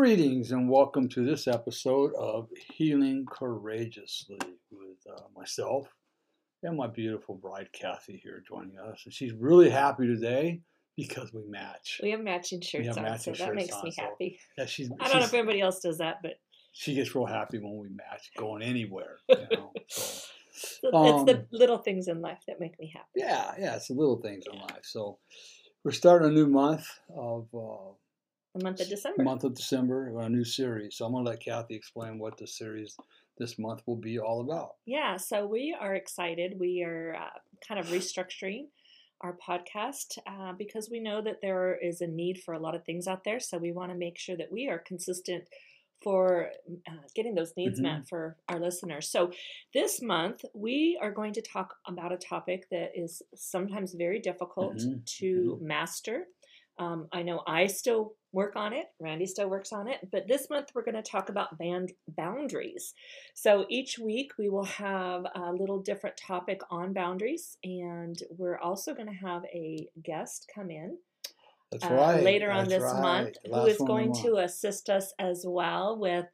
Greetings and welcome to this episode of Healing Courageously with uh, myself and my beautiful bride Kathy here joining us. And she's really happy today because we match. We have matching shirts have on, matching so that makes on, me so- happy. Yeah, she's, I don't know if anybody else does that, but she gets real happy when we match going anywhere. You know? so, it's Um, the little things in life that make me happy. yeah, yeah, it's the little things in life. So we're starting a new month of uh, The month of December. month of December, a new series. So I'm going to let Kathy explain what the series this month will be all about. Yeah, so we are excited. We are uh, kind of restructuring our podcast uh, because we know that there is a need for a lot of things out there. So we want to make sure that we are consistent for uh, getting those needs Mhm. met for our listeners. So this month we are going to talk about a topic that is sometimes very difficult Mhm, to master. Um, I know I still work on it. Randy still works on it. But this month we're going to talk about band boundaries. So each week we will have a little different topic on boundaries, and we're also going to have a guest come in That's uh, right. later on that's this right. month who Last is of the going to assist us as well with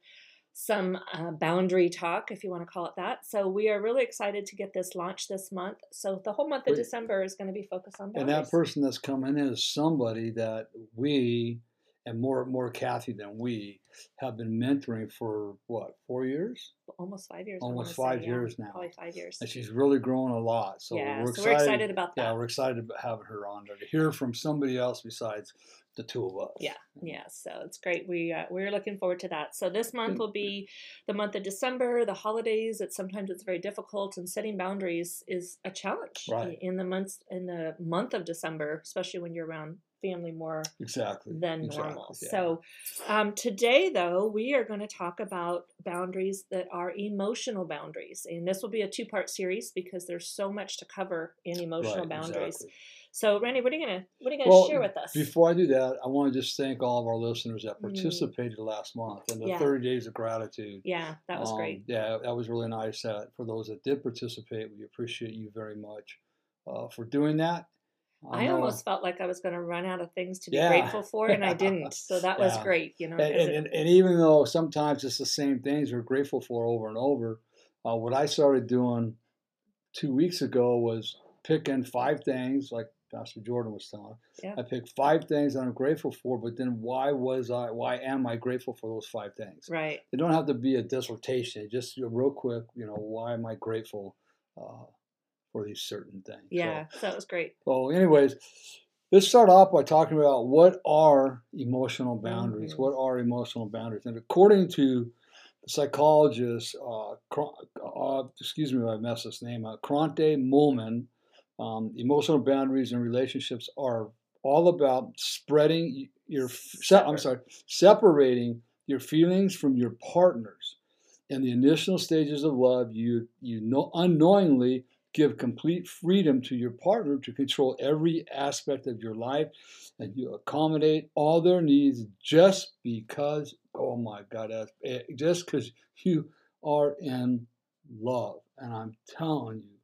some uh, boundary talk, if you want to call it that. So we are really excited to get this launched this month. So the whole month of Wait. December is going to be focused on And that person that's coming in is somebody that we, and more more Kathy than we, have been mentoring for what four years, almost five years. Almost five say, yeah, years now. Probably five years. and she's really grown a lot. So yeah, we're so excited. we're excited about that. Yeah, we're excited about having her on there to hear from somebody else besides the two of us. Yeah, yeah. So it's great. We uh, we're looking forward to that. So this month will be the month of December, the holidays. It's sometimes it's very difficult, and setting boundaries is a challenge Right. in the months in the month of December, especially when you're around family more exactly. than exactly, normal. yeah. So um, today, though, we are going to talk about boundaries that are emotional boundaries, and this will be a two-part series because there's so much to cover in emotional Right, boundaries. exactly. So, Randy, what are you gonna what are you gonna Well, share with us? Before I do that, I want to just thank all of our listeners that Mm. participated last month in the Yeah. 30 days of gratitude. yeah, that was Um, great. Yeah, that was really nice. Uh, for those that did participate, we appreciate you very much uh, for doing that. I know- almost felt like I was going to run out of things to be Yeah. grateful for, and I didn't. So that was Yeah. great, you know. and, and, it- and, and even though sometimes it's the same things we're grateful for over and over, uh, what I started doing two weeks ago was picking five things, like Pastor Jordan was telling. Yeah. I picked five things that I'm grateful for, but then why was I? Why am I grateful for those five things? right. They don't have to be a dissertation. Just you know, real quick, you know, why am I grateful uh, for these certain things? Yeah. So, that was great. well, anyways, let's start off by talking about what are emotional boundaries. Mhm. What are emotional boundaries? And according to the psychologist, uh, uh, excuse me if I mess his name up, Kronte Mulman, um, emotional boundaries in relationships are all about spreading your. Se- I'm sorry, separating your feelings from your partners. In the initial stages of love, you you know unknowingly give complete freedom to your partner to control every aspect of your life and you accommodate all their needs just because oh my god eh, just because you are in love and i'm telling you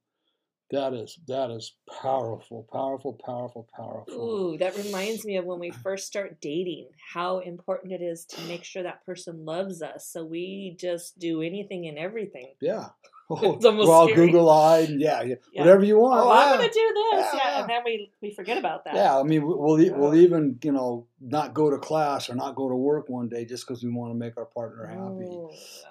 that is that is powerful powerful powerful powerful Ooh, that reminds me of when we first start dating, how important it is to make sure that person loves us. So we just do anything and everything. yeah It's almost we're all scary. google eyed yeah, yeah Yeah. whatever you want Oh, I'm going to do this. Yeah, Yeah. yeah. And then we, we forget about that. Yeah, I mean, we- we'll we'll even you know not go to class or not go to work one day just because we want to make our partner happy.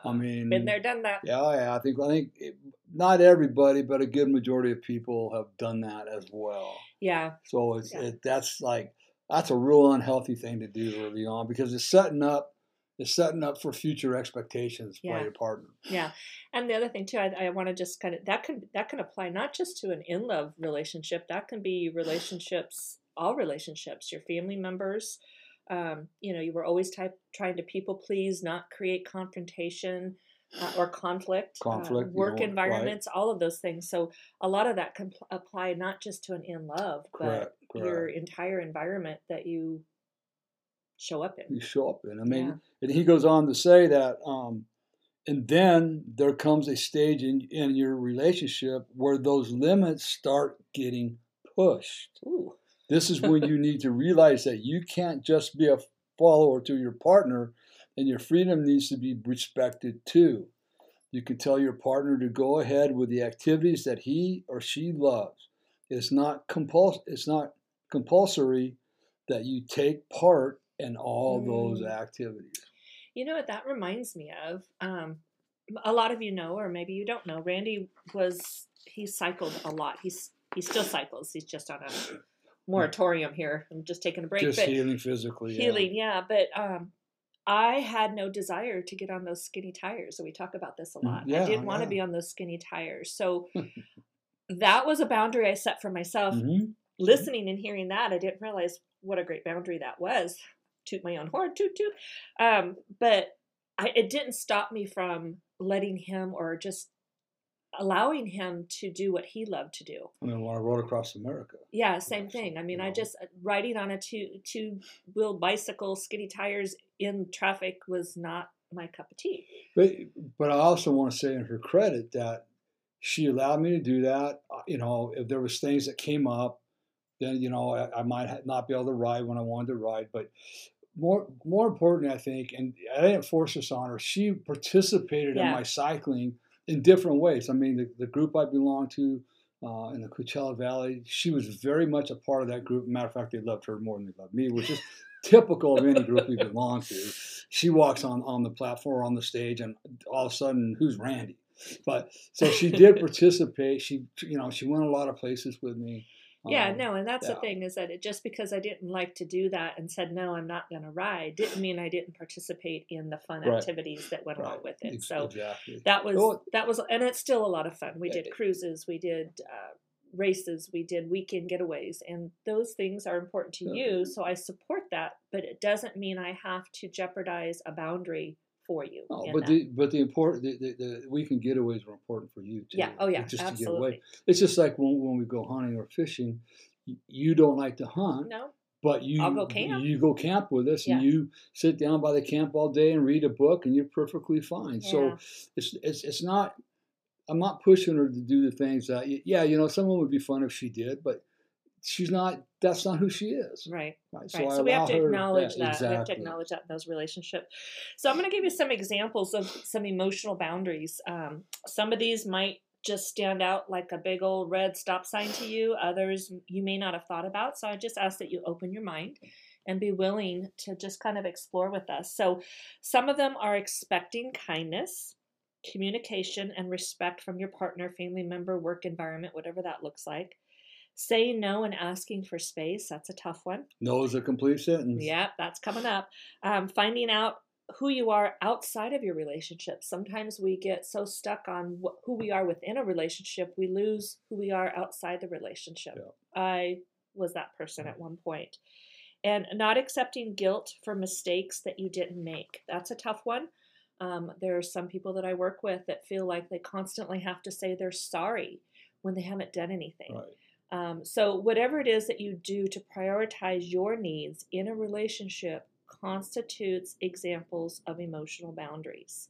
I mean, been there, done that. yeah, yeah. I think I think it, not everybody, but a good majority of people have done that as well. Yeah. So it's Yeah. it, that's like that's a real unhealthy thing to do early on because it's setting up it's setting up for future expectations by Yeah. your partner. Yeah, and the other thing too, I, I want to just kind of that can that can apply not just to an in love relationship. That can be relationships all relationships, your family members. Um, you know, you were always type, trying to people please, not create confrontation uh, or conflict, Conflict, uh, you work know, right. environments, all of those things. So a lot of that can pl- apply not just to an in love, Correct, but your entire environment that you show up in. you show up in. I mean, Yeah. and he goes on to say that, um, and then there comes a stage in in your relationship where those limits start getting pushed. Ooh, This is when you need to realize that you can't just be a follower to your partner, and your freedom needs to be respected too. You can tell your partner to go ahead with the activities that he or she loves. It's not compuls- It's not compulsory that you take part in all those Mm. activities. You know what that reminds me of? Um, a lot of you know, or maybe you don't know. Randy was he cycled a lot. He's he still cycles. He's just on a moratorium here. I'm just taking a break. Just but healing physically. healing, yeah. But um, I had no desire to get on those skinny tires. So we talk about this a Mm, lot. yeah, I didn't want to yeah. be on those skinny tires. So that was a boundary I set for myself. Mhm. Listening and hearing that, I didn't realize what a great boundary that was. Toot my own horn, toot toot. Um, but I, it didn't stop me from letting him or just allowing him to do what he loved to do. I mean, when I rode across America. Yeah, same thing. I mean, you I just riding on a two two wheel bicycle, skinny tires in traffic was not my cup of tea. But but I also want to say in her credit that she allowed me to do that. Uh, You know, if there was things that came up, then you know I, I might not be able to ride when I wanted to ride. But more more important, I think, and I didn't force this on her. She participated in my cycling in different ways. I mean, the, the group I belonged to. Uh, in the Coachella Valley, she was very much a part of that group. Matter of fact, they loved her more than they loved me, which is typical of any group we belong to. She walks on on the platform on the stage, and all of a sudden, who's Randy? But so she did participate. She, you know, she went a lot of places with me. Yeah, Um, no, and that's the thing is that it just because I didn't like to do that and said no, I'm not going to ride, didn't mean I didn't participate in the fun Right. activities that went along with it. So exactly. that was Well- that was, and it's still a lot of fun. We Yeah, did it- cruises, we did uh, races, we did weekend getaways, and those things are important to Yeah. you. So I support that, but it doesn't mean I have to jeopardize a boundary for you. Oh, but that. the but the important the, the, the weekend getaways are important for you too. yeah, oh yeah, just to get absolutely. away. It's just like when when we go hunting or fishing, you don't like to hunt, No, but you I'll go camp. you go camp with us and you sit down by the camp all day and read a book and you're perfectly fine. So it's it's it's not I'm not pushing her to do the things that yeah, you know, someone would be fun if she did, but she's not that's not who she is. right. Right. Right. I So we have to acknowledge that. We have to acknowledge that in those relationships. So I'm going to give you some examples of some emotional boundaries. Um, some of these might just stand out like a big old red stop sign to you. Others you may not have thought about. So I just ask that you open your mind and be willing to just kind of explore with us. So some of them are expecting kindness, communication, and respect from your partner, family member, work environment, whatever that looks like. Saying no and asking for space, that's a tough one. No is a complete sentence. Yeah, that's coming up. Um, finding out who you are outside of your relationship. Sometimes we get so stuck on wh- who we are within a relationship, we lose who we are outside the relationship. Yeah. I was that person at one point. And not accepting guilt for mistakes that you didn't make. That's a tough one. Um, there are some people that I work with that feel like they constantly have to say they're sorry when they haven't done anything. Right. Um, so, whatever it is that you do to prioritize your needs in a relationship constitutes examples of emotional boundaries.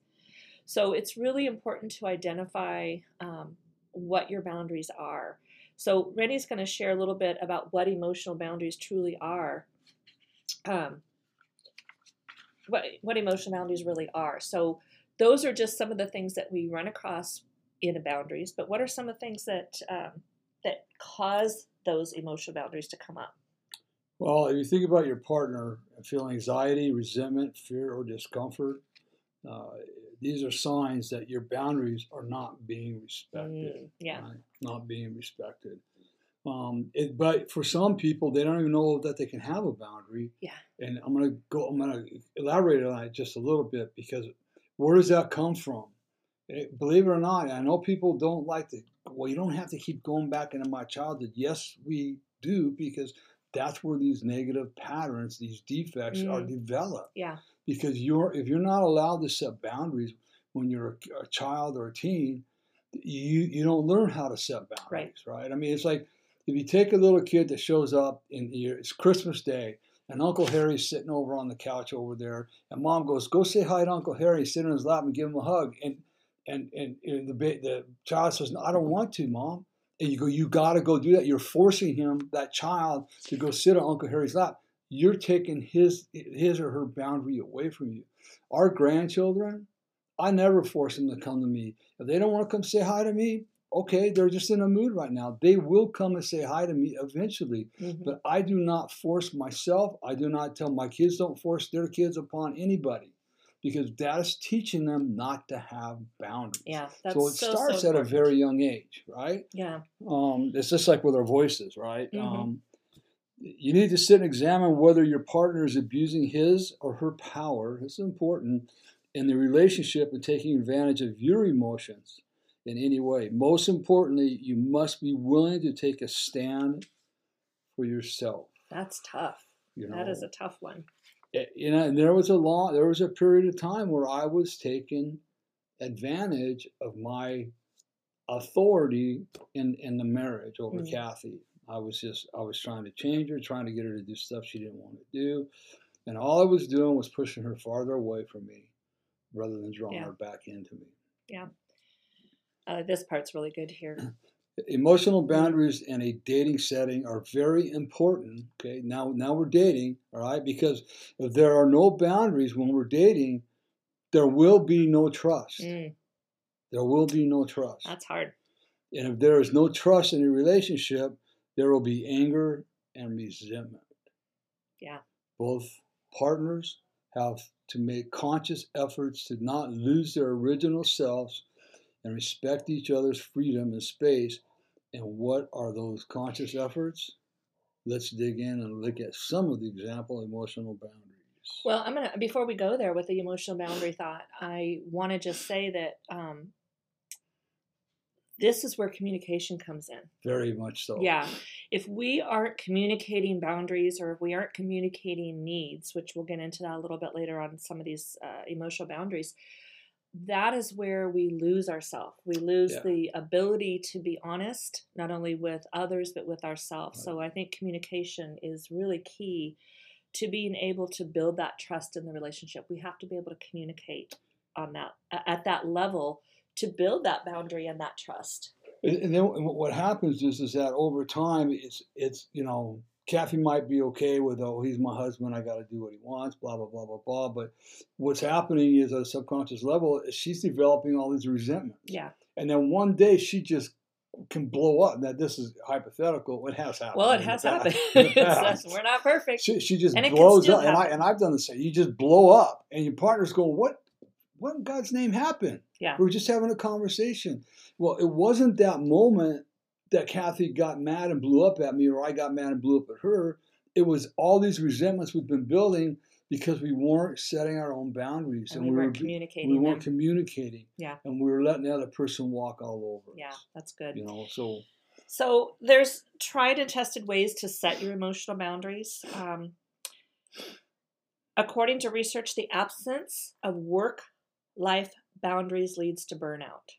So, it's really important to identify um, what your boundaries are. So, Randy's going to share a little bit about what emotional boundaries truly are. Um, what, what emotional boundaries really are. So, those are just some of the things that we run across in the boundaries. But what are some of the things that um, that cause those emotional boundaries to come up? Well, if you think about your partner and feel anxiety, resentment, fear, or discomfort, uh, these are signs that your boundaries are not being respected. Mm, yeah, right? Not being respected. Um, it, but for some people, they don't even know that they can have a boundary. Yeah. And I'm gonna go. I'm gonna elaborate on it just a little bit because where does that come from? It- believe it or not, I know people don't like to. Well, you don't have to keep going back into my childhood. Yes, we do because that's where these negative patterns, these defects are Mm. developed. Yeah. Because you're if you're not allowed to set boundaries when you're a, a child or a teen, you you don't learn how to set boundaries, right? I mean, it's like if you take a little kid that shows up and it's Christmas Day and Uncle Harry's sitting over on the couch over there, and Mom goes, "Go say hi to Uncle Harry, sit in his lap and give him a hug," and and and, and the the child says, no, "I don't want to, Mom." And you go, "You got to go do that." You're forcing him, that child, to go sit on Uncle Harry's lap. You're taking his his or her boundary away from you. Our grandchildren, I never force them to come to me. If they don't want to come say hi to me, okay, they're just in a mood right now. They will come and say hi to me eventually. Mhm. But I do not force myself. I do not tell my kids don't force their kids upon anybody because that is teaching them not to have boundaries. Yeah. That's so it so, starts so at a very young age, right? Yeah. Um, it's just like with our voices, right? Mhm. Um, you need to sit and examine whether your partner is abusing his or her power. This is important in the relationship and taking advantage of your emotions in any way. Most importantly, you must be willing to take a stand for yourself. That's tough. You know, That is a tough one. Eh, you know, and there was a long, there was a period of time where I was taking advantage of my authority in in the marriage over Mm. Kathy. I was just, I was trying to change her, trying to get her to do stuff she didn't want to do, and all I was doing was pushing her farther away from me, rather than drawing Yeah. her back into me. Yeah. Uh, this part's really good here. Emotional boundaries in a dating setting are very important. Okay, now now we're dating, all right, because if there are no boundaries when we're dating, there will be no trust. Mm, There will be no trust. that's hard. And if there is no trust in a relationship, there will be anger and resentment. Yeah. Both partners have to make conscious efforts to not lose their original selves and respect each other's freedom and space. And what are those conscious efforts? Let's dig in and look at some of the example emotional boundaries. Well, I'm gonna before we go there with the emotional boundary thought, I want to just say that um, this is where communication comes in. very much so. Yeah. If we aren't communicating boundaries or if we aren't communicating needs, which we'll get into that a little bit later on some of these uh, emotional boundaries, that is where we lose ourselves. We lose Yeah. the ability to be honest, not only with others, but with ourselves. Right. So I think communication is really key to being able to build that trust in the relationship. We have to be able to communicate on that at that level to build that boundary and that trust. And, and then what happens is, is that over time, it's it's you know, Kathy might be okay with oh, he's my husband, I got to do what he wants, blah blah blah blah blah. But what's happening is at a subconscious level, she's developing all these resentments, Yeah. and then one day she just can blow up. Now this is hypothetical. It has happened. Well, it has happened. In the It's- past. We're not perfect. She, she just And blows up, and I, and I've done the same. You just blow up, and your partner's going, "What? What in God's name happened?" Yeah. We were just having a conversation. Well, it wasn't that moment that Kathy got mad and blew up at me, or I got mad and blew up at her. It was all these resentments we've been building because we weren't setting our own boundaries, And we were weren't communicating we weren't communicating. Yeah. and we were letting the other person walk all over. Yeah, us, that's good. you know. So So there's tried and tested ways to set your emotional boundaries. Um, according to research, the absence of work-life boundaries leads to burnout.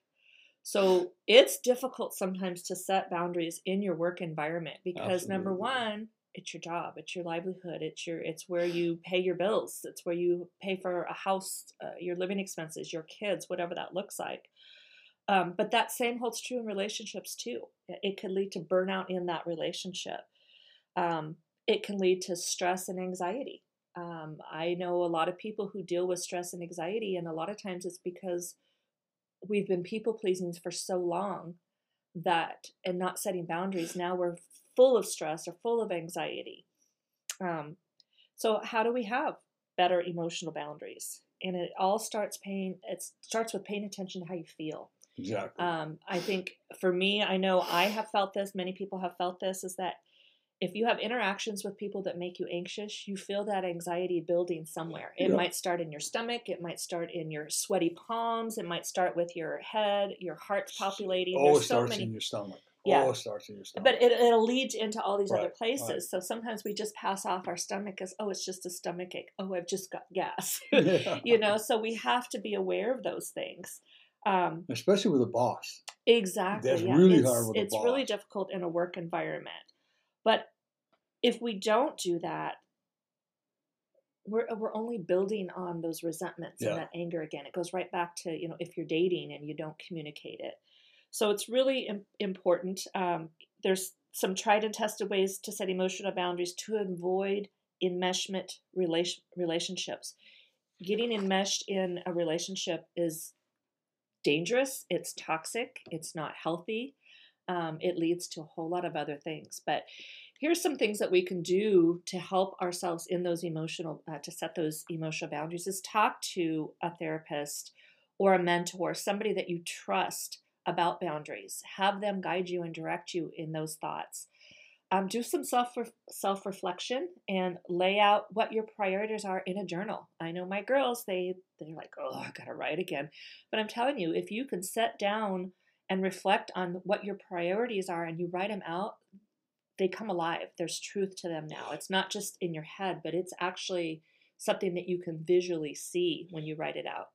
So it's difficult sometimes to set boundaries in your work environment because number one, it's your job, it's your livelihood, it's your it's where you pay your bills, it's where you pay for a house, uh, your living expenses, your kids, whatever that looks like. Um, but that same holds true in relationships too. It it could lead to burnout in that relationship. Um, it can lead to stress and anxiety. Um, I know a lot of people who deal with stress and anxiety, and a lot of times it's because we've been people pleasing for so long that, and not setting boundaries, now we're full of stress or full of anxiety. Um, so, how do we have better emotional boundaries? And it all starts paying. It starts with paying attention to how you feel. exactly. Um, I think for me, I know I have felt this, many people have felt this, is that if you have interactions with people that make you anxious, you feel that anxiety building somewhere. It Yeah. might start in your stomach, it might start in your sweaty palms, it might start with your head, your heart's populating. Always There's so starts many in your stomach. Yeah. It starts in your stomach. but it, it'll lead into all these other places. right. So sometimes we just pass off our stomach as, oh, it's just a stomach ache. Oh, I've just got gas. Yeah. you know, so we have to be aware of those things. Um, especially with a boss. exactly. That's yeah. really it's, hard with a It's really difficult in a work environment. But if we don't do that, we're, we're only building on those resentments Yeah. and that anger again. It goes right back to, you know, if you're dating and you don't communicate it. So it's really Im- important. Um, there's some tried and tested ways to set emotional boundaries to avoid enmeshment relation, relationships. Getting enmeshed in a relationship is dangerous, it's toxic, it's not healthy. Um, it leads to a whole lot of other things. But here's some things that we can do to help ourselves in those emotional, uh, to set those emotional boundaries is talk to a therapist or a mentor, somebody that you trust about boundaries. Have them guide you and direct you in those thoughts. Um, do some self self reflection and lay out what your priorities are in a journal. I know my girls they they're like, oh, I gotta write again, but I'm telling you, if you can set down and reflect on what your priorities are and you write them out, they come alive. There's truth to them now. It's not just in your head, but it's actually something that you can visually see when you write it out.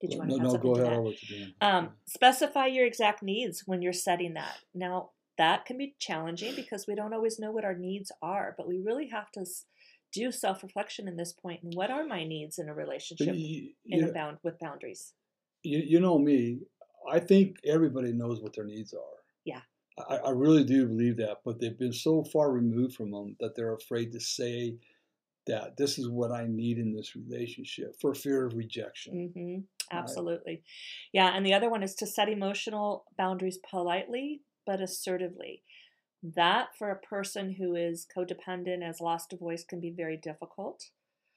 Did you want no, to no, go ahead. I'll let you do. Um, specify your exact needs when you're setting that. Now, that can be challenging because we don't always know what our needs are, but we really have to do self reflection in this point. And what are my needs in a relationship you, in a bound with boundaries? you, you know me. I think everybody knows what their needs are. Yeah. I, I really do believe that, but they've been so far removed from them that they're afraid to say that this is what I need in this relationship for fear of rejection. hmm Absolutely. Yeah. And the other one is to set emotional boundaries politely but assertively. That for a person who is codependent, as lost a voice, can be very difficult.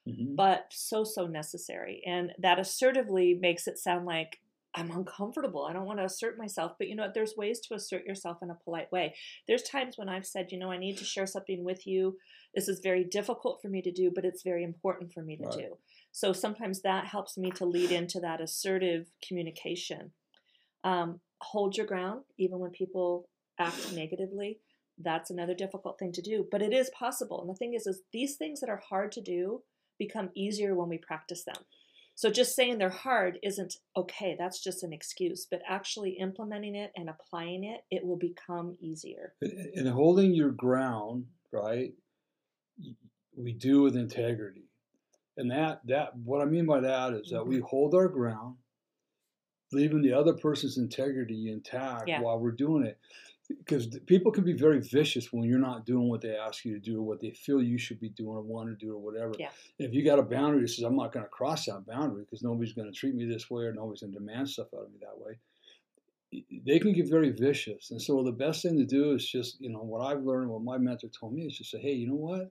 Mhm. but so so necessary and that assertively makes it sound like i'm uncomfortable. I don't want to assert myself but you know what? There's ways to assert yourself in a polite way. There's times when i've said you know i need to share something with you. This is very difficult for me to do but it's very important for me to Right. do. So sometimes that helps me to lead into that assertive communication. Um, hold your ground even when people act negatively. That's another difficult thing to do but it is possible. And the thing is is these things that are hard to do become easier when we practice them. So just saying they're hard isn't okay, that's just an excuse, but actually implementing it and applying it, it will become easier. And- holding your ground, right? We do with integrity, and that that what I mean by that is that we mm-hmm. hold our ground, leaving the other person's integrity intact Yeah. while we're doing it. Because people can be very vicious when you're not doing what they ask you to do or what they feel you should be doing or want to do or whatever. Yeah. And if you got a boundary that says I'm not going to cross that boundary because nobody's going to treat me this way or nobody's going to demand stuff out of me that way, they can get very vicious. And so the best thing to do is just, you know, what I've learned, what my mentor told me is just say, hey, you know what?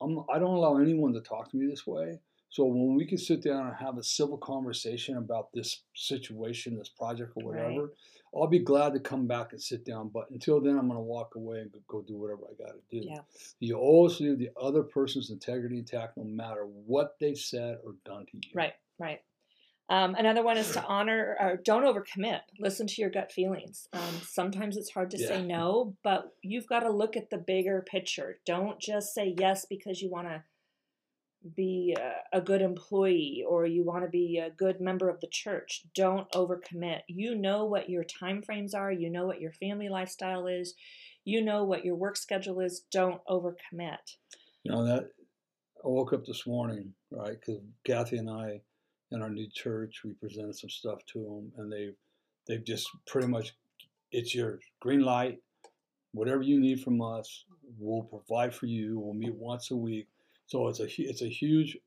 I'm, I don't allow anyone to talk to me this way. So when we can sit down and have a civil conversation about this situation, this project or Right. I'll be glad to come back and sit down. But until then, I'm going to walk away and go- do whatever I got to do. Yeah. You always leave the other person's integrity intact, no matter what they've said or done to you. Right, right. Um, another one is to honor or don't overcommit. Listen to your gut feelings. Um, sometimes it's hard to say no, but you've got to look at the bigger picture. Don't just say yes because you want to be a, good employee or you want to be a good member of the church. Don't overcommit. You know what your time frames are. You know what your family lifestyle is. You know what your work schedule is. Don't overcommit. You know that I woke up this morning, right? Because Kathy and I, in our new church, we presented some stuff to them, and they, they've just pretty much, it's your green light. Whatever you need from us, we'll provide for you. We'll meet once a week. So it's a it's a huge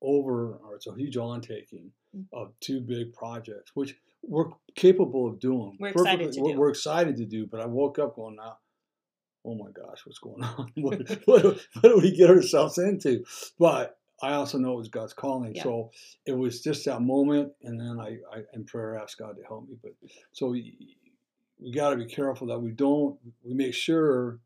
over or it's a huge on taking Mm. of two big projects, which we're capable of doing. We're excited to we're, do. we're excited to do. But I woke up going now. Oh my gosh, what's going on? what, what, what do we get ourselves into? But I also know it was God's calling. Yeah. So it was just that moment. And then I, I in prayer, asked God to help me. But so we, we got to be careful that we don't, we make sure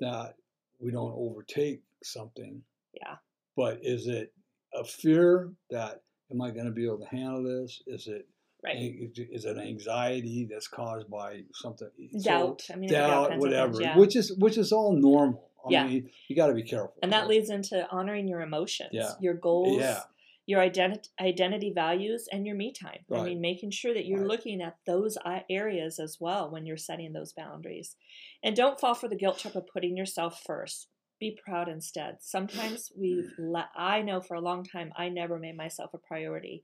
that we don't overtake something. Yeah. But is it a fear that, am I going to be able to handle this? Is it, Right. Is it anxiety that's caused by something? Doubt. So, I mean, doubt, whatever. Things, yeah. Which is which is all normal. I yeah. mean, you got to be careful. And that leads into honoring your emotions, Yeah. your goals, Yeah. your identity, identity values, and your me time. I mean, making sure that you're Right. looking at those areas as well when you're setting those boundaries. And don't fall for the guilt trip of putting yourself first. Be proud instead. Sometimes we've, le- I know for a long time, I never made myself a priority.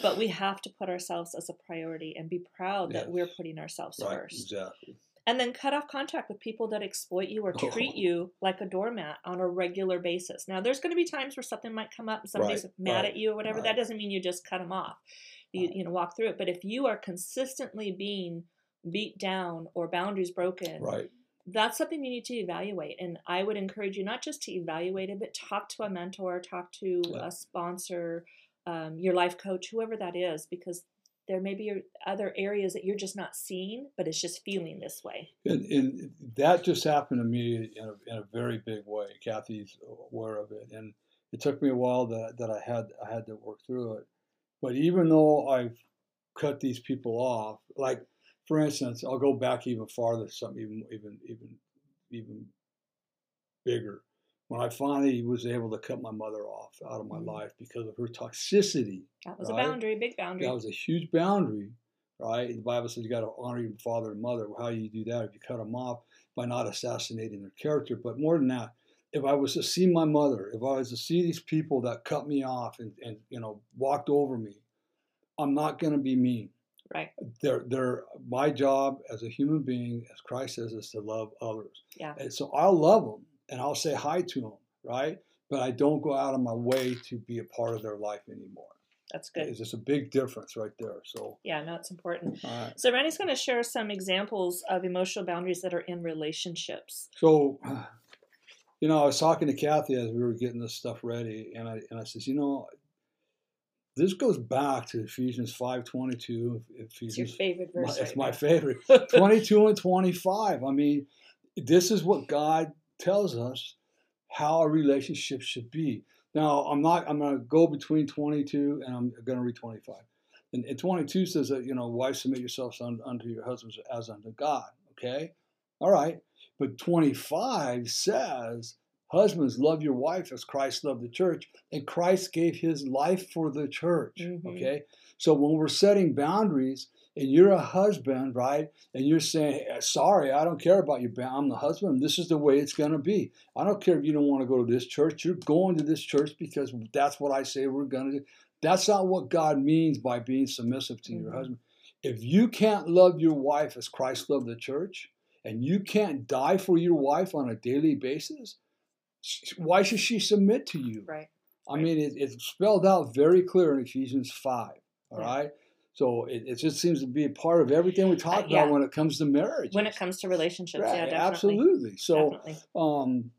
But we have to put ourselves as a priority and be proud that we're putting ourselves Right. first. Exactly. And then cut off contact with people that exploit you or oh. treat you like a doormat on a regular basis. Now, there's going to be times where something might come up and somebody's Right, mad right, at you or whatever. That doesn't mean you just cut them off. You, you know, walk through it. But if you are consistently being beat down or boundaries broken, Right. That's something you need to evaluate. And I would encourage you not just to evaluate it, but talk to a mentor, talk to Yeah. a sponsor, um, your life coach, whoever that is, because there may be other areas that you're just not seeing, but it's just feeling this way. And, and that just happened to me in a, in a very big way. Kathy's aware of it, and it took me a while that, that I had I had to work through it. But even though I've cut these people off, like for instance, I'll go back even farther, something even even even even bigger. When I finally was able to cut my mother off out of my Mhm. life because of her toxicity, That was Right. a boundary, big boundary. that was a huge boundary, right? The Bible says you got to honor your father and mother. How you do that? If you cut them off by not assassinating their character, but more than that, if I was to see my mother, if I was to see these people that cut me off and, and you know walked over me, I'm not going to be mean. Right. They're, they're my job as a human being, as Christ says, is to love others. Yeah. And so I'll love them and I'll say hi to them, right? But I don't go out of my way to be a part of their life anymore. That's good. It's just a big difference right there. So, Yeah, no, it's important. right. So Randy's going to share some examples of emotional boundaries that are in relationships. So, you know, I was talking to Kathy as we were getting this stuff ready, and I and I says, you know, this goes back to Ephesians five twenty two. It's your Ephesians, favorite my, verse. it's right my favorite. twenty two and twenty five. I mean, this is what God tells us how a relationship should be. Now, I'm not. I'm going to go between twenty two and I'm going to read twenty five. And, and 22 says that, you know, wives submit yourselves unto your husbands as unto God. Okay? All right. But 25 says, husbands, love your wife as Christ loved the church. And Christ gave his life for the church. Mhm. Okay? So when we're setting boundaries and you're a husband, right? And you're saying, "Hey, sorry, I don't care about you. I'm the husband. This is the way it's going to be. I don't care if you don't want to go to this church. You're going to this church because that's what I say we're going to do. That's not what God means by being submissive to your Mhm. husband. If you can't love your wife as Christ loved the church, and you can't die for your wife on a daily basis, why should she submit to you? Right. I mean, it, it's spelled out very clear in Ephesians 5. All Yeah. right. So it, it just seems to be a part of everything we talk Uh, yeah. about when it comes to marriage. When it comes to relationships, Right, yeah, definitely. absolutely. So, definitely. um,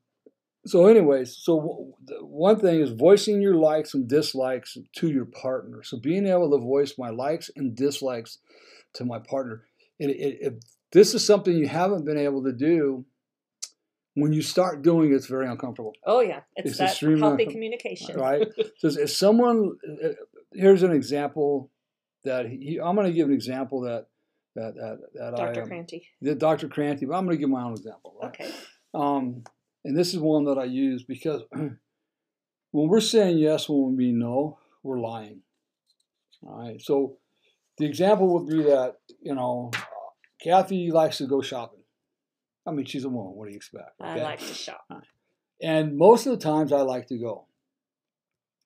so anyways, so w- the one thing is voicing your likes and dislikes to your partner. So being able to voice my likes and dislikes to my partner. And it, if this is something you haven't been able to do, when you start doing it, it's very uncomfortable. Oh yeah, it's, It's that healthy communication. right? So if someone, here's an example that he, I'm going to give an example that that that, that I Dr. um, Cranty. that Dr. Cranty, but I'm going to give my own example, right? Okay. Um, and this is one that I use because when we're saying yes when we mean no, we're lying. All right. So the example would be that you know, Kathy likes to go shopping. I mean, she's a woman. What do you expect? I like to shop. And most of the times I like to go.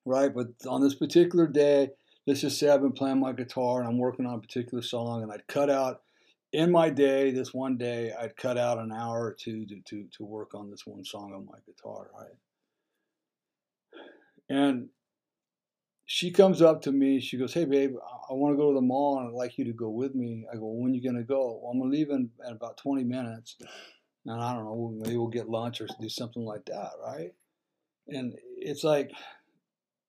Right? But on this particular day, let's just say I've been playing my guitar and I'm working on a particular song and I'd cut out in my day, this one day, I'd cut out an hour or two to, to, to work on this one song on my guitar, right? And she comes up to me, she goes, Hey babe, I, I want to go to the mall and I'd like you to go with me. I go, When are you gonna go? Well, I'm gonna leave in, about 20 minutes and I don't know, maybe we'll get lunch or do something like that, right? And it's like,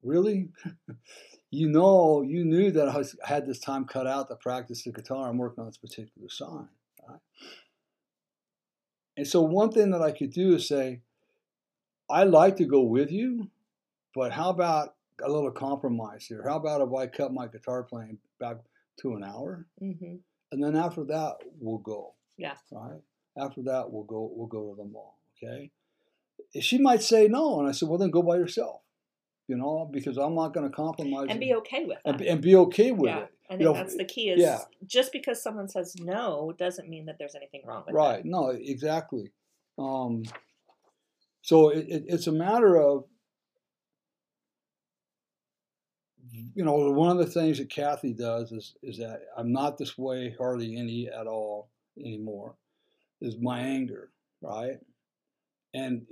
really? you know, you knew that I was, had this time cut out to practice the guitar. I'm working on this particular song, right? And so one thing that I could do is say, "I'd like to go with you, but how about a little compromise here? How about if I cut my guitar playing back to an hour, hmm and then after that we'll go. Yeah. Right. After that we'll go. We'll go to the mall. Okay. She might say no, and I said, well then go by yourself. You know, because I'm not going to compromise And be okay with that. and, be- and be okay with yeah, it. I You know, that's the key. Is yeah. just because someone says no doesn't mean that there's anything wrong with it. Right. No, exactly. Um, so it, it, it's a matter of, you know, one of the things that Kathy does is, is that I'm not this way hardly any at all anymore, is my anger, right? And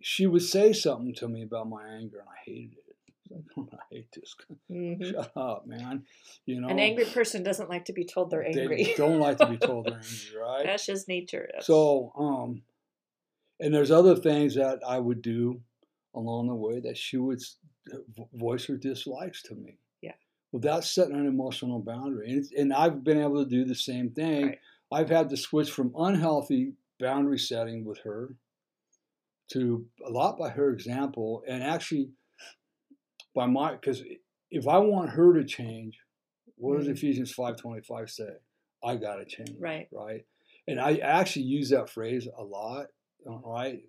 she would say something to me about my anger, and I hated it. I hate this. Mhm. Shut up, man. You know, An angry person doesn't like to be told they're angry. They don't like to be told they're angry, right? That's just nature. So, um, and there's other things that I would do along the way that she would voice her dislikes to me. Yeah. Without setting an emotional boundary. And, it's, and I've been able to do the same thing. Right. I've had to switch from unhealthy boundary setting with her to a lot by her example and actually by my, because if I want her to change, what does Mhm. Ephesians 5.25 say? I got to change Right. right? And I actually use that phrase a lot, all right?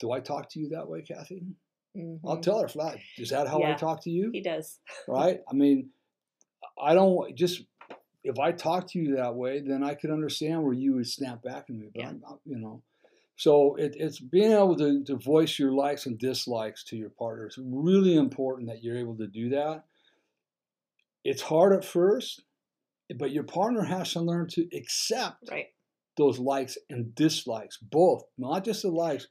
Do I talk to you that way, Kathy? I'll Mhm. tell her flat. Is that how I talk to you? He does. Right? I mean, I don't just if I talk to you that way, then I could understand where you would snap back at me. But Yeah. I'm not, you know, so it, it's being able to, to voice your likes and dislikes to your partner. It's really important that you're able to do that. It's hard at first, but your partner has to learn to accept Right. those likes and dislikes, both, not just the likes,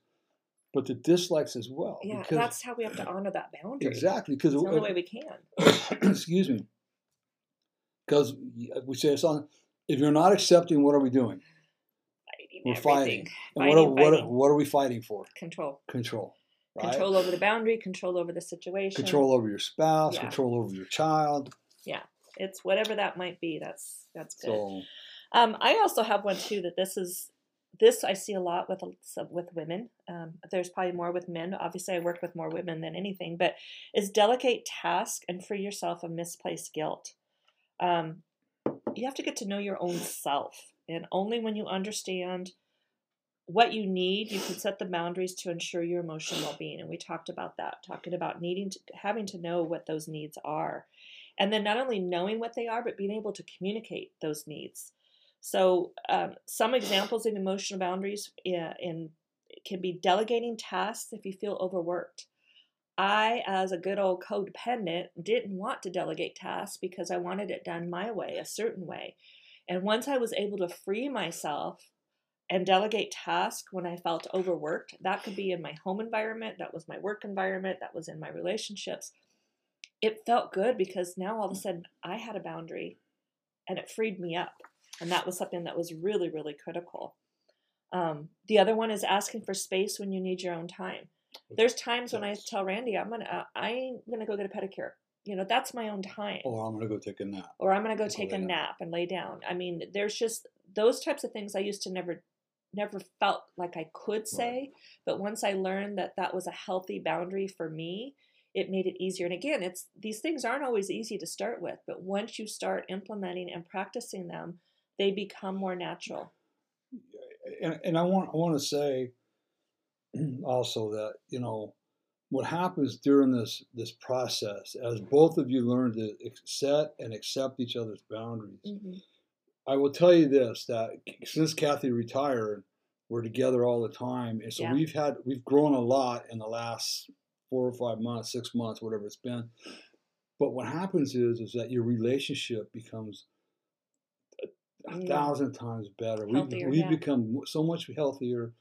but the dislikes as well. Yeah, that's how we have to honor that boundary. exactly because It's the only way we can. excuse me, because we say it's on. If you're not accepting, what are we doing? Fighting We're fighting. And Fighting, what are, what, are, what are we fighting for? Control. Control. Right? Control over the boundary, control over the situation. Control over your spouse. Yeah. Control over your child. Yeah, it's whatever that might be. That's that's good. So Um, I also have one too that this is this I see a lot with with women. Um, there's probably more with men. Obviously, I work with more women than anything, but is delegate task and free yourself of misplaced guilt. Um, you have to get to know your own self, and only when you understand what you need, you can set the boundaries to ensure your emotional well-being. And we talked about that, talking about needing to having to know what those needs are, and then not only knowing what they are, but being able to communicate those needs. So, um, some examples of emotional boundaries yeah, in can be delegating tasks if you feel overworked. I, as a good old codependent, didn't want to delegate tasks because I wanted it done my way, a certain way. And once I was able to free myself and delegate tasks when I felt overworked, that could be in my home environment, that was my work environment, that was in my relationships. It felt good because now all of a sudden I had a boundary and it freed me up. And that was something that was really, really critical. Um, the other one is asking for space when you need your own time. There's times when I tell Randy, I'm gonna, uh, I ain't gonna go get a pedicure. You know, that's my own time or I'm gonna go take a nap. or I'm gonna go Go take a nap and lay down. I mean, there's just those types of things I used to never, never felt like I could say, but once I learned that that was a healthy boundary for me, it made it easier. And again, it's these things aren't always easy to start with, but once you start implementing and practicing them, they become more natural. and, and I want I want to say also that you know what happens during this this process as both of you learn to set and accept each other's boundaries. Mhm. I will tell you this that since Kathy retired, we're together all the time, and so Yeah. we've had we've grown a lot in the last four or five months, six months, whatever it's been. But what happens is is that your relationship becomes a, Mm. thousand times better. We we yeah. become so much healthier,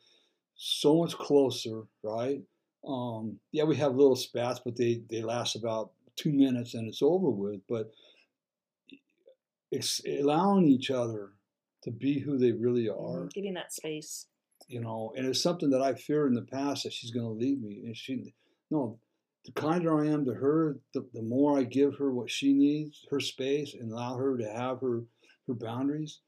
so much closer, right? Um, yeah, we have little spats, but they they last about two minutes and it's over with. But it's allowing each other to be who they really are, Mhm. Giving that space. you know, and it's something that I feared in the past that she's going to leave me. And she, no, the kinder I am to her, the, the more I give her what she needs, her space, and allow her to have her her boundaries.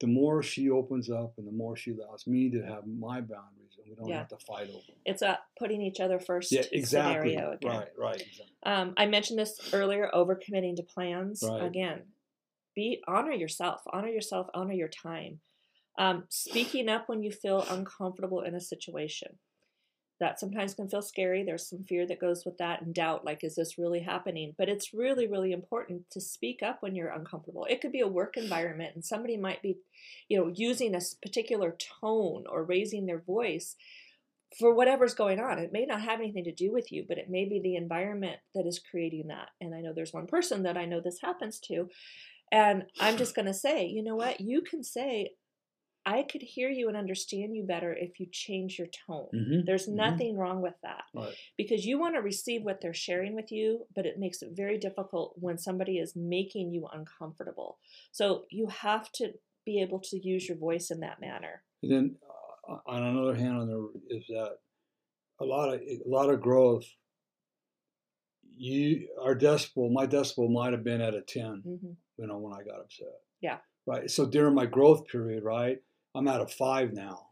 The more she opens up, and the more she allows me to have my boundaries, and we don't Yeah. have to fight over. them. It's a putting each other first Yeah, exactly. scenario again. Right, right. Exactly. Um, I mentioned this earlier, overcommitting to plans. Right. Again, be honor yourself, honor yourself, honor your time. Um, speaking up when you feel uncomfortable in a situation that sometimes can feel scary. There's some fear that goes with that and doubt like, is this really happening? But it's really, really important to speak up when you're uncomfortable. It could be a work environment and somebody might be, you know, using a particular tone or raising their voice for whatever's going on. It may not have anything to do with you, but it may be the environment that is creating that. And I know there's one person that I know this happens to. And I'm just going to say, you know what? You can say, I could hear you and understand you better if you change your tone. Mm-hmm. There's Mhm. nothing wrong with that Right. because you want to receive what they're sharing with you, but it makes it very difficult when somebody is making you uncomfortable. So you have to be able to use your voice in that manner. And then uh, on another hand, on there is that a lot of a lot of growth. You our decibel, my decibel might have been at a ten, hmm you know, when I got upset. Yeah. Right. So during my growth period, right, I'm at a five now,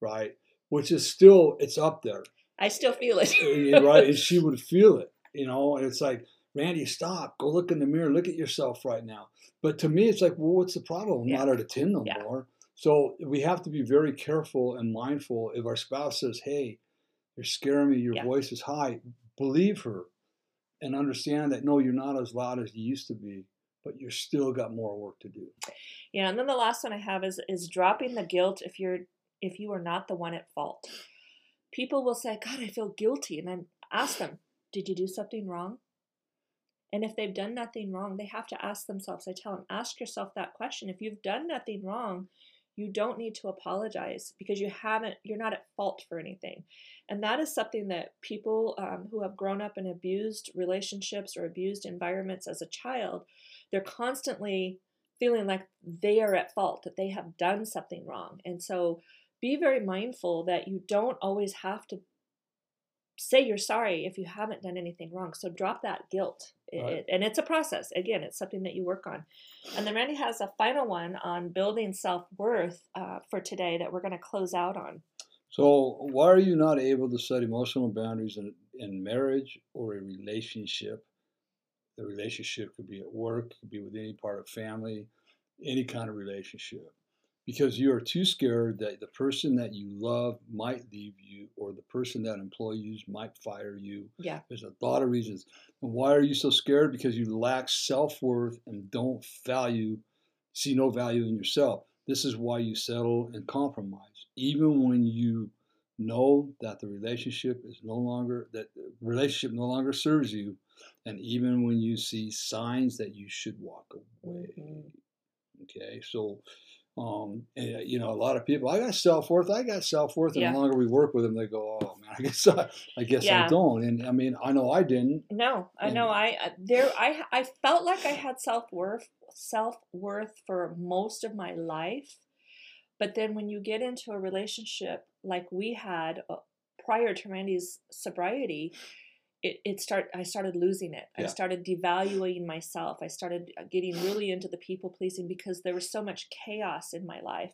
right, which is still it's up there, I still feel it. Right? And she would feel it, you know, and it's like. Randy, stop. Go look in the mirror. Look at yourself right now. But to me, it's like, well, what's the problem? I'm Yeah. not at a 10 no Yeah. more. So we have to be very careful and mindful. If our spouse says, hey, you're scaring me, your Yeah. voice is high, believe her and understand that no, you're not as loud as you used to be, but you're still got more work to do. Yeah, and then the last one I have is is dropping the guilt if you're if you are not the one at fault. People will say, "God, I feel guilty," and then ask them, "Did you do something wrong?" And if they've done nothing wrong, they have to ask themselves. I tell them, ask yourself that question. If you've done nothing wrong, you don't need to apologize because you haven't. You're not at fault for anything, and that is something that people um, who have grown up in abused relationships or abused environments as a child, they're constantly feeling like they are at fault, that they have done something wrong. And so be very mindful that you don't always have to say you're sorry if you haven't done anything wrong. So drop that guilt. Right. it- and it's a process. Again, it's something that you work on. And then Randy has a final one on building self worth uh, for today that we're going to close out on. So, why are you not able to set emotional boundaries in, in marriage or a relationship? The relationship could be at work, could be with any part of family, any kind of relationship. Because you are too scared that the person that you love might leave you or the person that employs you might fire you. Yeah. There's a lot of reasons. And why are you so scared? Because you lack self worth and don't value, see no value in yourself. This is why you settle and compromise, even when you know that the relationship is no longer that the relationship no longer serves you, and even when you see signs that you should walk away. Mhm. Okay, so. Um, and, uh, you know, a lot of people. I got self worth. I got self worth, and Yeah. the longer we work with them, they go, "Oh man, I guess I, I guess Yeah. I don't." And I mean, I know I didn't. No, I know. And- I I- there. I I felt like I had self worth self worth for most of my life, but then when you get into a relationship like we had uh, prior to Randy's sobriety, it it start. I started losing it. I started devaluing myself. I started uh, getting really into the people pleasing because there was so much chaos in my life.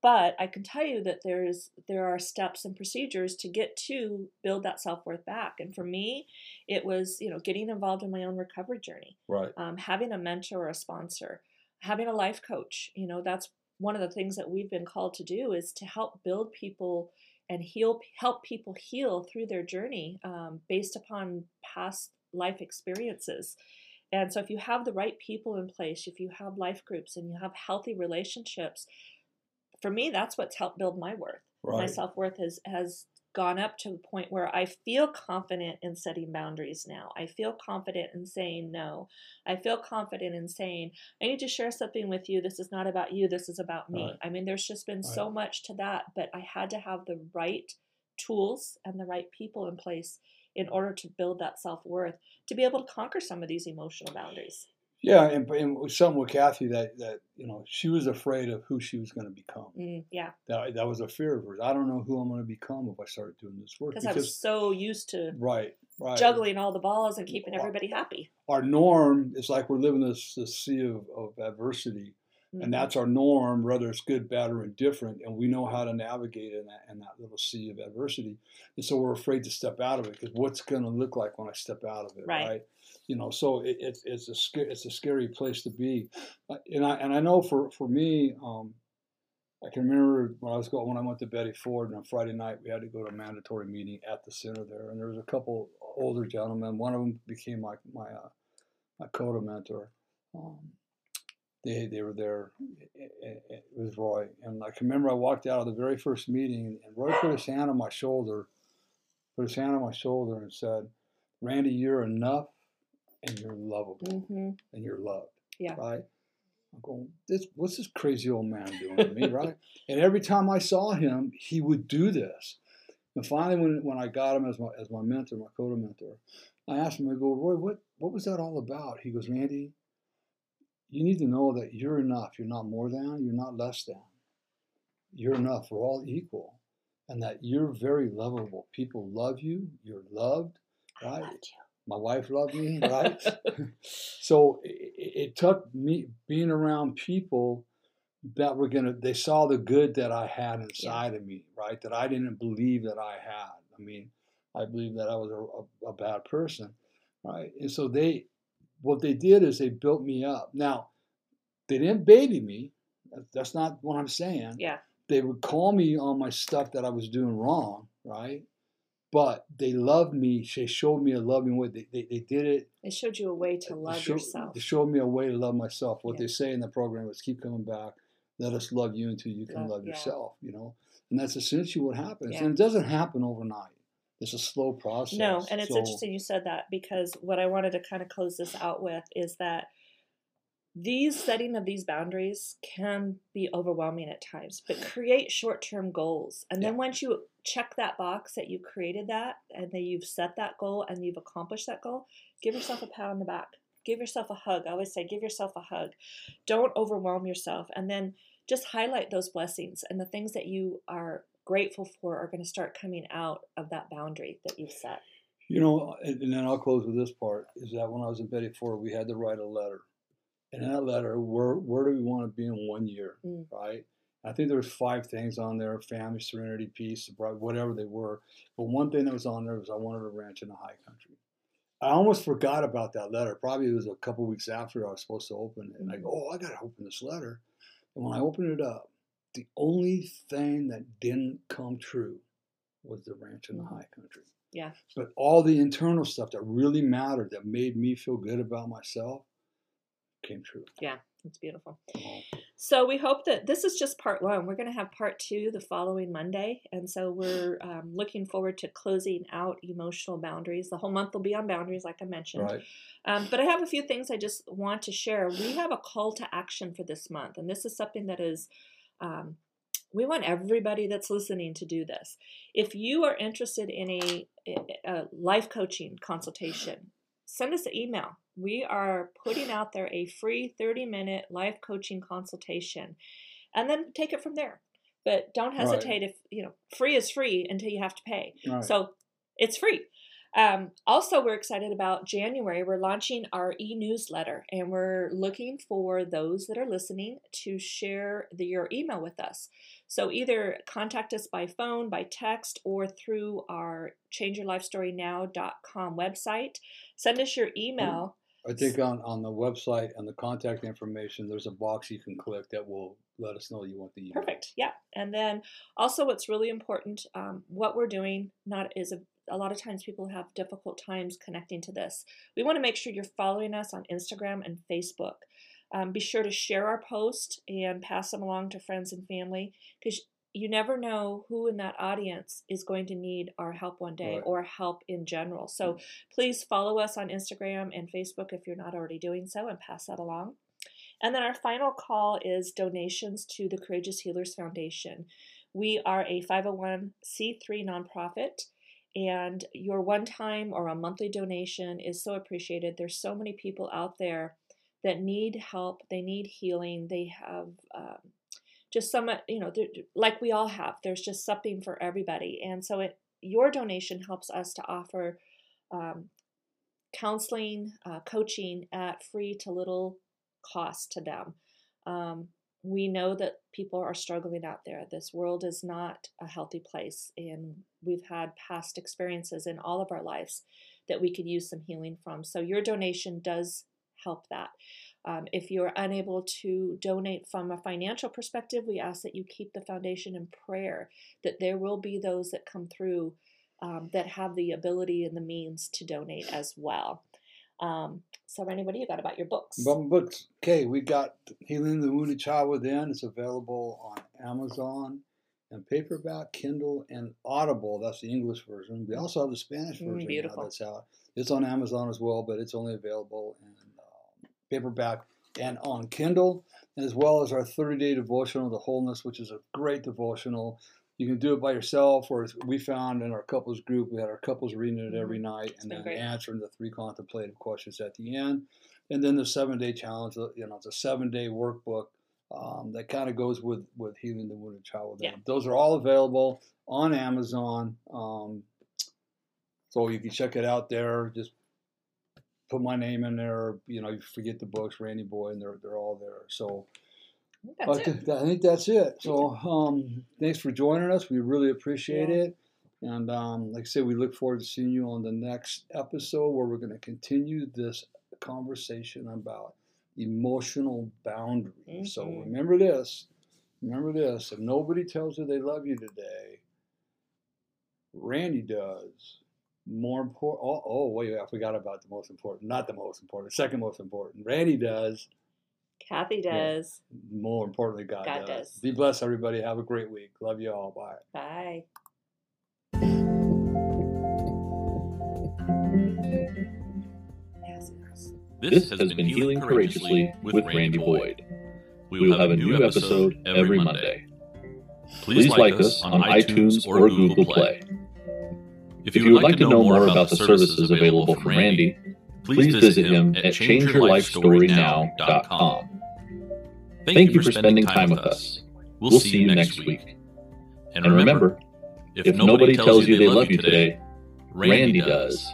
But I can tell you that there's there are steps and procedures to get to build that self worth back. And for me, it was you know getting involved in my own recovery journey Right. um, having a mentor or a sponsor having a life coach you know that's one of the things that we've been called to do is to help build people and heal help people heal through their journey um, based upon past life experiences. And so if you have the right people in place if you have life groups and you have healthy relationships for me that's what's helped build my worth. My self worth has has gone up to the point where I feel confident in setting boundaries now. I feel confident in saying no. I feel confident in saying I need to share something with you. This is not about you. This is about me. Right. I mean, there's just been Right. so much to that, but I had to have the right tools and the right people in place in order to build that self worth to be able to conquer some of these emotional boundaries. Yeah, and, and something with Kathy that that you know she was afraid of who she was going to become. Mm, yeah, That that was a fear of hers. I don't know who I'm going to become if I start doing this work. because I was so used to right, right. juggling all the balls and keeping everybody happy. Our norm is like we're living this, this sea of, of adversity, mm-hmm. and that's our norm, whether it's good, bad, or indifferent, and we know how to navigate in that in that little sea of adversity, and so we're afraid to step out of it because what's going to look like when I step out of it, right? right? You know, so it, it's it's a it's a scary place to be, uh, and I and I know for for me. Um, I can remember when I was going when I went to Betty Ford on Friday night. We had to go to a mandatory meeting at the center there, and there was a couple older gentlemen. One of them became my my uh, my CODA mentor. Um, they they were there. It, it, Roy, and I can remember I walked out of the very first meeting, and Roy put his hand on my shoulder, put his hand on my shoulder, and said, "Randy, you're enough, and you're lovable, mm-hmm. and you're loved." Yeah. Right. I'm going, this, what's this crazy old man doing to me, right? And every time I saw him, he would do this. And finally, when, when I got him as my, as my mentor, my CODA mentor, I asked him, I go, Roy, what, what was that all about? He goes, Randy, you need to know that you're enough. You're not more than, you're not less than. You're enough. We're all equal. And that you're very lovable. People love you. You're loved, right? My wife loved me, right? so it, it took me being around people that were gonna they saw the good that I had inside yeah. of me, right? That I didn't believe that I had. I mean, I believe that I was a, a, a, bad person, right? And so they, what they did is they built me up. Now, they didn't baby me. That's not what I'm saying. Yeah. They would call me on my stuff that I was doing wrong, right? But they loved me. They showed me a loving way. They, they, they did it. They showed you a way to love showed, yourself. They showed me a way to love myself. What yeah. they say in the program is keep coming back. Let us love you until you can love, love yourself, yeah. you know? And that's essentially what happens. Yeah. And it doesn't happen overnight. It's a slow process. No, and it's so, interesting you said that because what I wanted to kind of close this out with is that these setting of these boundaries can be overwhelming at times, but create short-term goals. And then yeah. once you check that box that you created that and that you've set that goal and you've accomplished that goal, give yourself a pat on the back. Give yourself a hug. I always say give yourself a hug. Don't overwhelm yourself and then just highlight those blessings and the things that you are grateful for are going to start coming out of that boundary that you've set. You know, and then I'll close with this part is that when I was in Betty Ford, we had to write a letter. And in that letter, where, where do we want to be in one year, mm. right? I think there was five things on there: family, serenity, peace, whatever they were. But one thing that was on there was I wanted a ranch in the high country. I almost forgot about that letter. Probably it was a couple weeks after I was supposed to open it, and I go, "Oh, I got to open this letter." And when I opened it up, the only thing that didn't come true was the ranch in the mm-hmm. high country. Yeah. But all the internal stuff that really mattered, that made me feel good about myself, came true. Yeah, it's beautiful. So we hope that this is just part one. We're going to have part two the following Monday, and so we're um, looking forward to closing out emotional boundaries. The whole month will be on boundaries, like I mentioned. Right. Um, but I have a few things I just want to share. We have a call to action for this month, and this is something that is um, we want everybody that's listening to do this. If you are interested in a, a, life coaching consultation, send us an email. We are putting out there a free 30 minute life coaching consultation and then take it from there. But don't hesitate right. if, you know, free is free until you have to pay. Right. So it's free. Um, also, we're excited about January. We're launching our e newsletter and we're looking for those that are listening to share the, your email with us. So, either contact us by phone, by text, or through our changeyourlifestorynow.com website. Send us your email. I think on, on the website and the contact information, there's a box you can click that will let us know you want the email. Perfect. Yeah. And then also, what's really important, um, what we're doing not is a a lot of times people have difficult times connecting to this. We want to make sure you're following us on Instagram and Facebook. Um, be sure to share our post and pass them along to friends and family because you never know who in that audience is going to need our help one day right. or help in general. So mm-hmm. please follow us on Instagram and Facebook if you're not already doing so and pass that along. And then our final call is donations to the Courageous Healers Foundation. We are a 501c3 nonprofit and your one time or a monthly donation is so appreciated. There's so many people out there that need help, they need healing, they have um, just some, you know, like we all have, there's just something for everybody. And so it, your donation helps us to offer um, counseling, uh, coaching at free to little cost to them. Um, we know that people are struggling out there. This world is not a healthy place, and we've had past experiences in all of our lives that we could use some healing from. So, your donation does help that. Um, if you're unable to donate from a financial perspective, we ask that you keep the foundation in prayer, that there will be those that come through um, that have the ability and the means to donate as well. Um, so, Randy, what do you got about your books? About books. Okay, we got Healing the Wounded Child Within. It's available on Amazon and paperback, Kindle, and Audible. That's the English version. We also have the Spanish Mm, version now that's out. It's on Amazon as well, but it's only available in paperback and on Kindle, as well as our 30 day devotional, The Wholeness, which is a great devotional. You can do it by yourself, or as we found in our couples group, we had our couples reading it every night and Mm-hmm. then great. answering the three contemplative questions at the end. And then the seven day challenge, you know, it's a seven day workbook um, that kind of goes with, with healing the wounded child within. Yeah. Those are all available on Amazon. Um, so you can check it out there. Just put my name in there. You know, you forget the books, Randy Boyd, and they're, they're all there. So That's I it. think, I think that's it. So um, thanks for joining us. We really appreciate Yeah. it. And um, like I said, we look forward to seeing you on the next episode where we're going to continue this conversation about emotional boundaries. So Mhm. remember this. Remember this. If nobody tells you they love you today, Randy does. More important. Oh, oh, wait, I forgot about the most important. Not the most important. Second most important. Randy does Kathy Yeah. does. more importantly, God, God does. does. Be blessed, everybody. Have a great week. Love you all. Bye. Bye. Yes, yes. This has been Healing Courageously with Randy Boyd. We will have a new episode every Monday. Please like us on iTunes or Google Play. If you would like to know more about the services available from Randy, please visit him at changeyourlifestorynow.com. Thank you for spending time with us. We'll see you next week. And remember, if nobody tells you they love you today, Randy does.